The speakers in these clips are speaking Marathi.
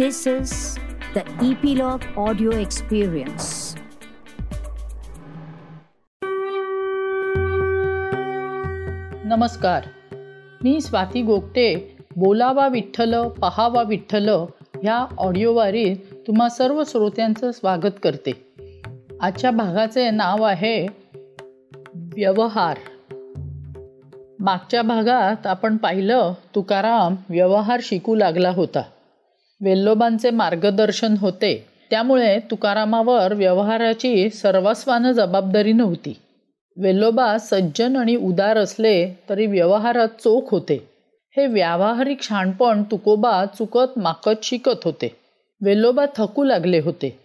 This is the Epilogue Audio Experience. नमस्कार. मी स्वाती गोगटे बोलावा विठ्ठल पहावा विठ्ठल ह्या ऑडिओवारीत तुम्हा सर्व श्रोत्यांचं स्वागत करते. आजच्या भागाचे नाव आहे व्यवहार. मागच्या भागात आपण पाहिलं तुकाराम व्यवहार शिकू लागला होता. वेल्लोबांचे मार्गदर्शन होते. त्यामुळे तुकारामावर व्यवहाराची सर्वस्वानं जबाबदारी नव्हती. वेल्लोबा सज्जन आणि उदार असले तरी व्यवहारात चोख होते. हे व्यावहारिक शहाणपण तुकोबा चुकत माकत शिकत होते. वेल्लोबा थकू लागले होते.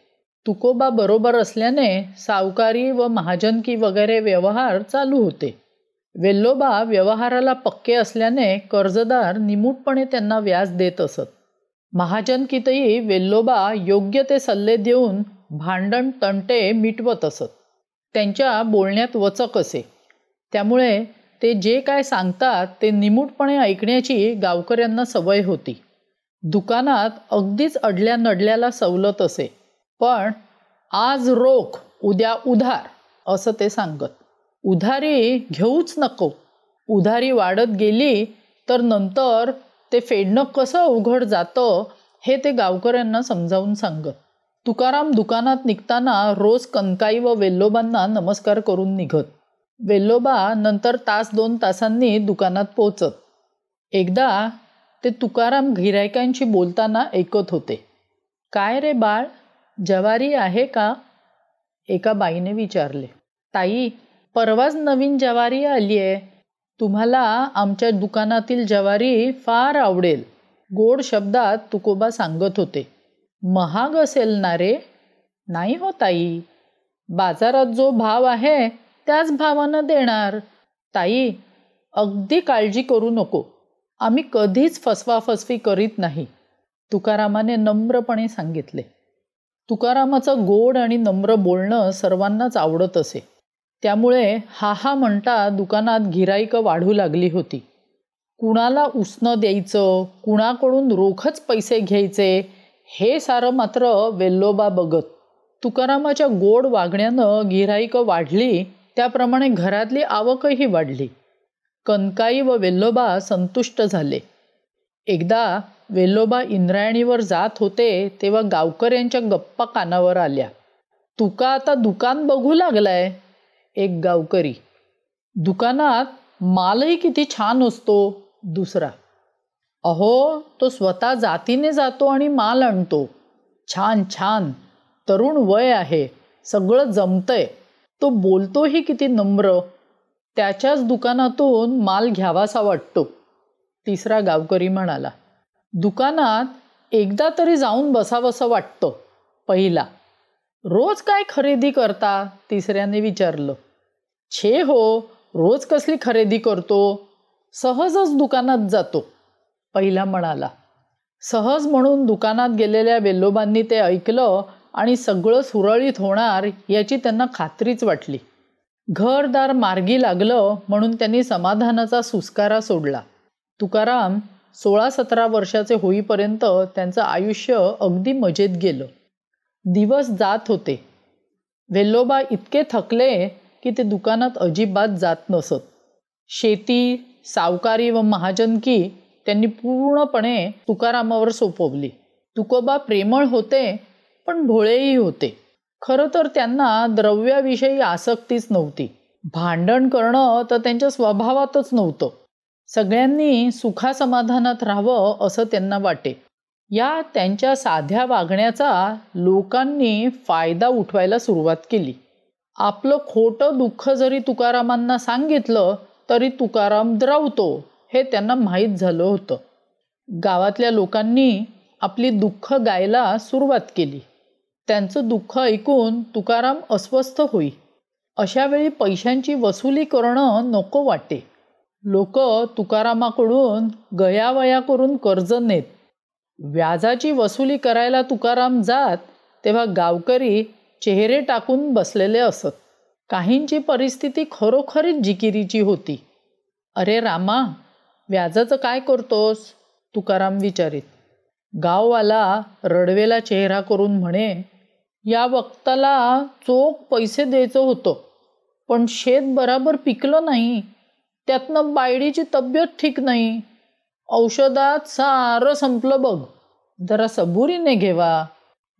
तुकोबा बरोबर असल्याने सावकारी व महाजनकी वगैरे व्यवहार चालू होते. वेल्लोबा व्यवहाराला पक्के असल्याने कर्जदार निमूटपणे त्यांना व्याज देत असत. महाजनकीतही वेल्लोबा योग्य ते सल्ले देऊन भांडण तंटे मिटवत असत. त्यांच्या बोलण्यात वचक असे. त्यामुळे ते जे काय सांगतात ते निमूटपणे ऐकण्याची गावकऱ्यांना सवय होती. दुकानात अगदीच अडल्या नडल्याला सवलत असे. पण आज रोख उद्या उधार असं ते सांगत. उधारी घेऊच नको. उधारी वाढत गेली तर नंतर ते फेडणं कसं अवघड जातं हे ते गावकऱ्यांना समजावून सांगत तुकाराम दुकानात निघताना रोज कनकाई व वेल्लोबांना नमस्कार करून निघत. वेल्लोबा नंतर तास दोन तासांनी दुकानात पोचत एकदा ते तुकाराम गिरायकांशी बोलताना ऐकत होते. काय रे बाळ जवारी आहे का? एका बाईने विचारले. ताई परवाच नवीन जवारी आली आहे तुम्हाला आमच्या दुकानातील जवारी फार आवडेल. गोड शब्दात तुकोबा सांगत होते. महाग असेल ना रे? नाही हो ताई. बाजारात जो भाव आहे त्याच भावानं देणार. ताई अगदी काळजी करू नको. आम्ही कधीच फसवाफसवी करीत नाही. तुकारामाने नम्रपणे सांगितले. तुकारामाचं गोड आणि नम्र बोलणं सर्वांनाच आवडत असे. त्यामुळे हा हा म्हणता दुकानात गिराईकं वाढू लागली होती. कुणाला उसणं द्यायचं कुणाकडून रोखच पैसे घ्यायचे हे सारं मात्र वेल्लोबा बघत. तुकारामाच्या गोड वागण्यानं गिराईकं वाढली त्याप्रमाणे घरातली आवकही वाढली. कनकाई व वेल्लोबा संतुष्ट झाले. एकदा वेल्लोबा इंद्रायणीवर जात होते तेव्हा गावकऱ्यांच्या गप्पा कानावर आल्या. तुका आता दुकान बघू लागलाय. एक गावकरी. दुकानात मालही किती छान असतो दुसरा. अहो तो स्वतः जातीने जातो आणि माल आणतो. छान छान. तरुण वय आहे सगळं जमतंय. तो बोलतोही किती नम्र. त्याच्याच दुकानातून माल घ्यावासा वाटतो. तिसरा गावकरी म्हणाला दुकानात एकदा तरी जाऊन बसावंसं वाटतं पहिला. रोज काय खरेदी करता? तिसऱ्याने विचारलं. छे हो रोज कसली खरेदी करतो? सहजच दुकानात जातो. पहिला म्हणाला. सहज म्हणून दुकानात गेलेल्या वेल्लोबांनी ते ऐकलं आणि सगळं सुरळीत होणार याची त्यांना खात्रीच वाटली. घरदार मार्गी लागलं म्हणून त्यांनी समाधानाचा सुस्कारा सोडला. तुकाराम सोळा सतरा वर्षाचे होईपर्यंत त्यांचं आयुष्य अगदी मजेत गेलं. दिवस जात होते. वेल्लोबा इतके थकले की ते दुकानात अजिबात जात नसत. शेती सावकारी व महाजनकी त्यांनी पूर्णपणे तुकारामावर सोपवली. तुकोबा प्रेमळ होते पण भोळेही होते. खरं तर त्यांना द्रव्याविषयी आसक्तीच नव्हती. भांडण करणं तर त्यांच्या स्वभावातच नव्हतं. सगळ्यांनी सुखासमाधानात राहावं असं त्यांना वाटे. या त्यांच्या साध्या वागण्याचा लोकांनी फायदा उठवायला सुरुवात केली. आपलं खोटं दुःख जरी तुकारामांना सांगितलं तरी तुकाराम द्रावतो हे त्यांना माहीत झालं होतं. गावातल्या लोकांनी आपली दुःख गायला सुरुवात केली. त्यांचं दुःख ऐकून तुकाराम अस्वस्थ होई. अशावेळी पैशांची वसुली करणं नको वाटे. लोक तुकारामाकडून गयावया करून कर्ज नेत. व्याजाची वसुली करायला तुकाराम जात तेव्हा गावकरी चेहरे टाकून बसलेले असत. काहींची परिस्थिती खरोखरीच जिकिरीची होती. अरे रामा व्याजाचं काय करतोस? तुकाराम विचारित. गाववाला रडवेला चेहरा करून म्हणे या वक्ताला चोख पैसे द्यायचं होतं पण शेत बराबर पिकलं नाही. त्यातनं बायडीची तब्येत ठीक नाही. औषधात सारं संपलं बघ. जरा सबुरीने घेवा.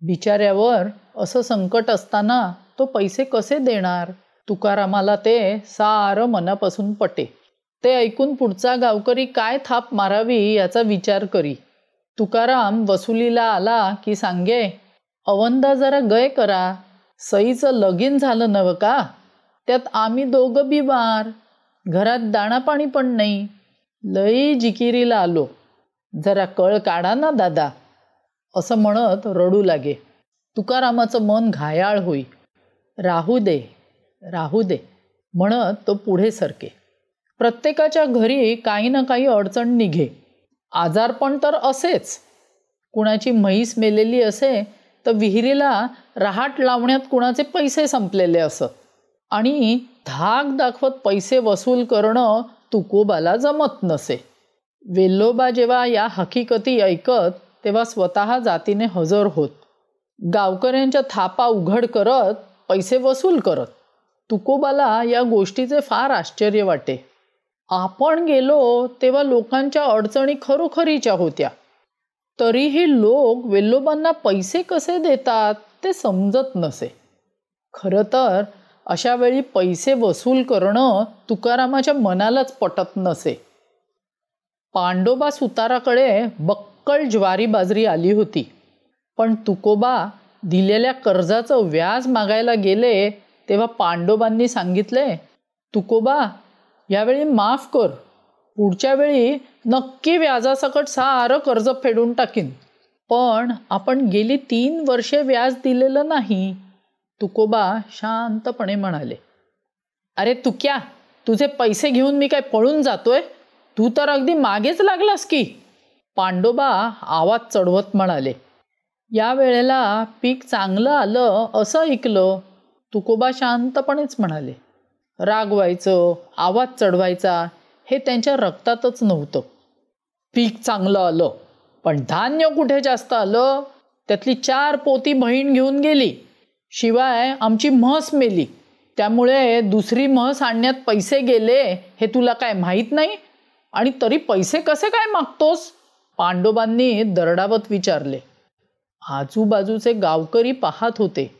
बिचाऱ्यावर असं संकट असताना तो पैसे कसे देणार? तुकारामाला ते सारं मनापासून पटे. ते ऐकून पुढचा गावकरी काय थाप मारावी याचा विचार करी. तुकाराम वसुलीला आला की सांगे अवंदा जरा गय करा. सईचं लगीन झालं नवं का? त्यात आम्ही दोघं बिमार घरात दाणापाणी पण नाही. लई जिकिरीला आलो. जरा कळ काढा ना दादा. असं म्हणत रडू लागे. तुकारामाचं मन घायाळ होई. राहू दे राहू दे म्हणत तो पुढे सरके. प्रत्येकाच्या घरी काही ना काही अडचण निघे. आजारपण तर असेच. कुणाची म्हैस मेलेली असे तर विहिरीला रहाट लावण्यात कुणाचे पैसे संपलेले असत आणि धाक दाखवत पैसे वसूल करणं तुकोबाला जमत नसे. वेल्लोबा जेव्हा या हकीकती ऐकत तेव्हा स्वतः जातीने हजर होत. गावकऱ्यांच्या थापा उघड करत पैसे वसूल करत. तुकोबाला या गोष्टीचे फार आश्चर्य वाटे. आपण गेलो तेव्हा लोकांच्या अडचणी खरोखरीच्या होत्या. तरीही लोक वेल्लोबांना पैसे कसे देतात ते समजत नसे. खरं तर अशा वेळी पैसे वसूल करणं तुकारामाच्या मनालाच पटत नसे. पांडोबा सुताराकडे बक्कळ ज्वारी बाजरी आली होती. पण तुकोबा दिलेल्या कर्जाचं व्याज मागायला गेले तेव्हा पांडोबांनी सांगितले तुकोबा यावेळी माफ कर. पुढच्या वेळी नक्की व्याजासकट सारं कर्ज फेडून टाकीन. पण आपण गेली तीन वर्षे व्याज दिलेलं नाही. तुकोबा शांतपणे म्हणाले अरे तुक्या तुझे पैसे घेऊन मी काय पळून जातोय? तू तर अगदी मागेच लागलास की. पांडोबा आवाज चढवत म्हणाले या वेळेला पीक चांगलं आलं असं ऐकलं. तुकोबा शांतपणेच म्हणाले रागवायचं आवाज चढवायचा हे त्यांच्या रक्तातच नव्हतं. पीक चांगलं आलं पण धान्य कुठे जास्त आलं? त्यातली चार पोती बहीण घेऊन गेली. शिवाय आमची म्हस मेली. त्यामुळे दुसरी म्हस आणण्यात पैसे गेले हे तुला काय माहीत नाही? आणि तरी पैसे कसे काय मागतोस? पांडोबांनी दरडावत विचारले. आजूबाजूचे गावकरी पाहत होते.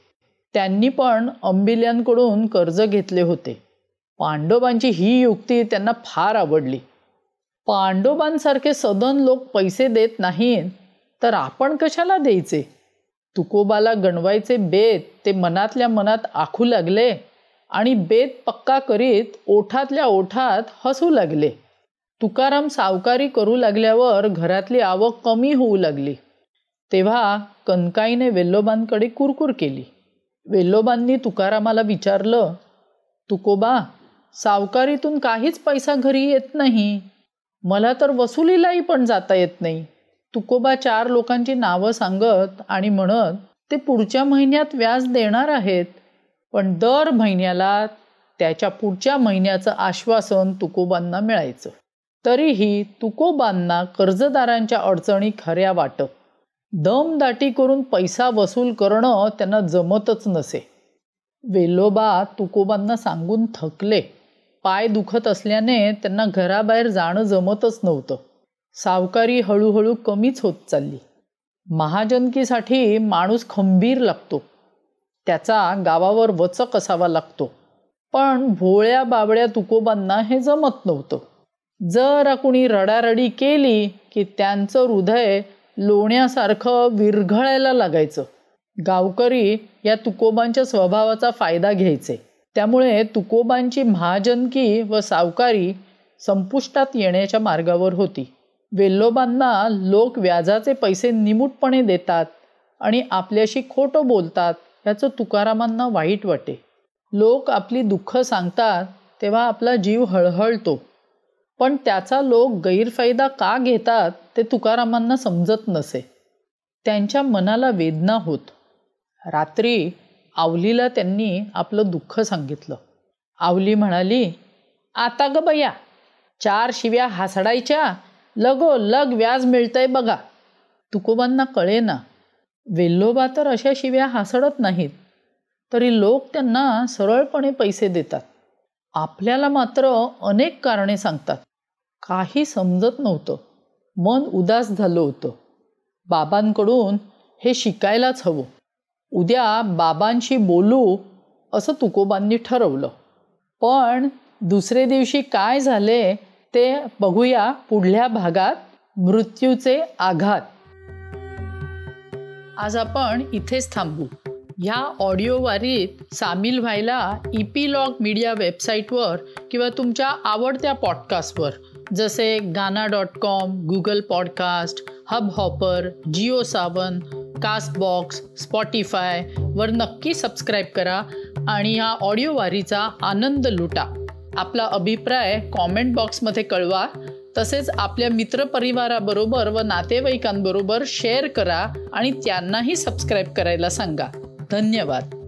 त्यांनी पण अंबिल्यांकडून कर्ज घेतले होते. पांडोबांची ही युक्ती त्यांना फार आवडली. पांडोबांसारखे सदन लोक पैसे देत नाहीत तर आपण कशाला द्यायचे? तुकोबाला गणवायचे बेत ते मनातल्या मनात आखू लागले आणि बेत पक्का करीत ओठातल्या ओठात हसू लागले. तुकाराम सावकारी करू लागल्यावर घरातली आवक कमी होऊ लागली. तेव्हा कनकाईने वेल्लोबांकडे कुरकुर केली. वेल्लोबांनी तुकारामाला विचारलं तुकोबा सावकारीतून काहीच पैसा घरी येत नाही. मला तर वसुलीलाही पण जाता येत नाही. तुकोबा चार लोकांची नावं सांगत आणि म्हणत ते पुढच्या महिन्यात व्याज देणार आहेत. पण दर महिन्याला त्याच्या पुढच्या महिन्याचं आश्वासन तुकोबांना मिळायचं. तरीही तुकोबांना कर्जदारांच्या अडचणी खऱ्या वाटत. दमदाटी करून पैसा वसूल करणं त्यांना जमतच नसे. वेलोबा तुकोबांना सांगून थकले. पाय दुखत असल्याने त्यांना घराबाहेर जाणं जमतच नव्हतं. सावकारी हळूहळू कमीच होत चालली. महाजनकीसाठी माणूस खंबीर लागतो. त्याचा गावावर वचक असावा लागतो. पण भोळ्या बाबड्या तुकोबांना हे जमत नव्हतं. जरा कुणी रडारडी केली की त्यांचं हृदय लोण्यासारखं विरघळायला लागायचं. गावकरी या तुकोबांच्या स्वभावाचा फायदा घ्यायचे. त्यामुळे तुकोबांची महाजनकी व सावकारी संपुष्टात येण्याच्या मार्गावर होती. वेल्लोबांना लोक व्याजाचे पैसे निमूटपणे देतात आणि आपल्याशी खोटं बोलतात याचं तुकारामांना वाईट वाटे. लोक आपली दुःख सांगतात तेव्हा आपला जीव हळहळतो. पण त्याचा लोक गैरफायदा का घेतात ते तुकारामांना समजत नसे. त्यांच्या मनाला वेदना होत. रात्री आवलीला त्यांनी आपलं दुःख सांगितलं. आवली म्हणाली आता ग बया चार शिव्या हासडायच्या लगो लग व्याज मिळतंय बघा. तुकोबांना कळेना. वेल्लोबा तर अशा शिव्या हासडत नाहीत. तरी लोक त्यांना सरळपणे पैसे देतात. आपल्याला मात्र अनेक कारणे सांगतात. काही समजत नव्हतं. मन उदास झालं होतं. बाबांकडून हे शिकायलाच हवं. उद्या बाबांशी बोलू असं तुकोबांनी ठरवलं. पण दुसरे दिवशी काय झाले ते बघूया पुढल्या भागात मृत्यूचे आघात. आज आपण इथेच थांबू. ह्या ऑडिओ वारीत सामील व्हायला इपीलॉग मीडिया वेबसाईटवर किंवा तुमच्या आवडत्या पॉडकास्टवर जसे Gaana dot com Google podcast Hubhopper JioSaavn Castbox Spotify वर नक्की सबस्क्राईब करा आणि ह्या ऑडिओ वारीचा आनंद लुटा. आपला अभिप्राय कॉमेंट बॉक्समध्ये कळवा. तसेच आपल्या मित्रपरिवाराबरोबर व नातेवाईकांबरोबर शेअर करा आणि त्यांनाही सबस्क्राईब करायला सांगा. धन्यवाद.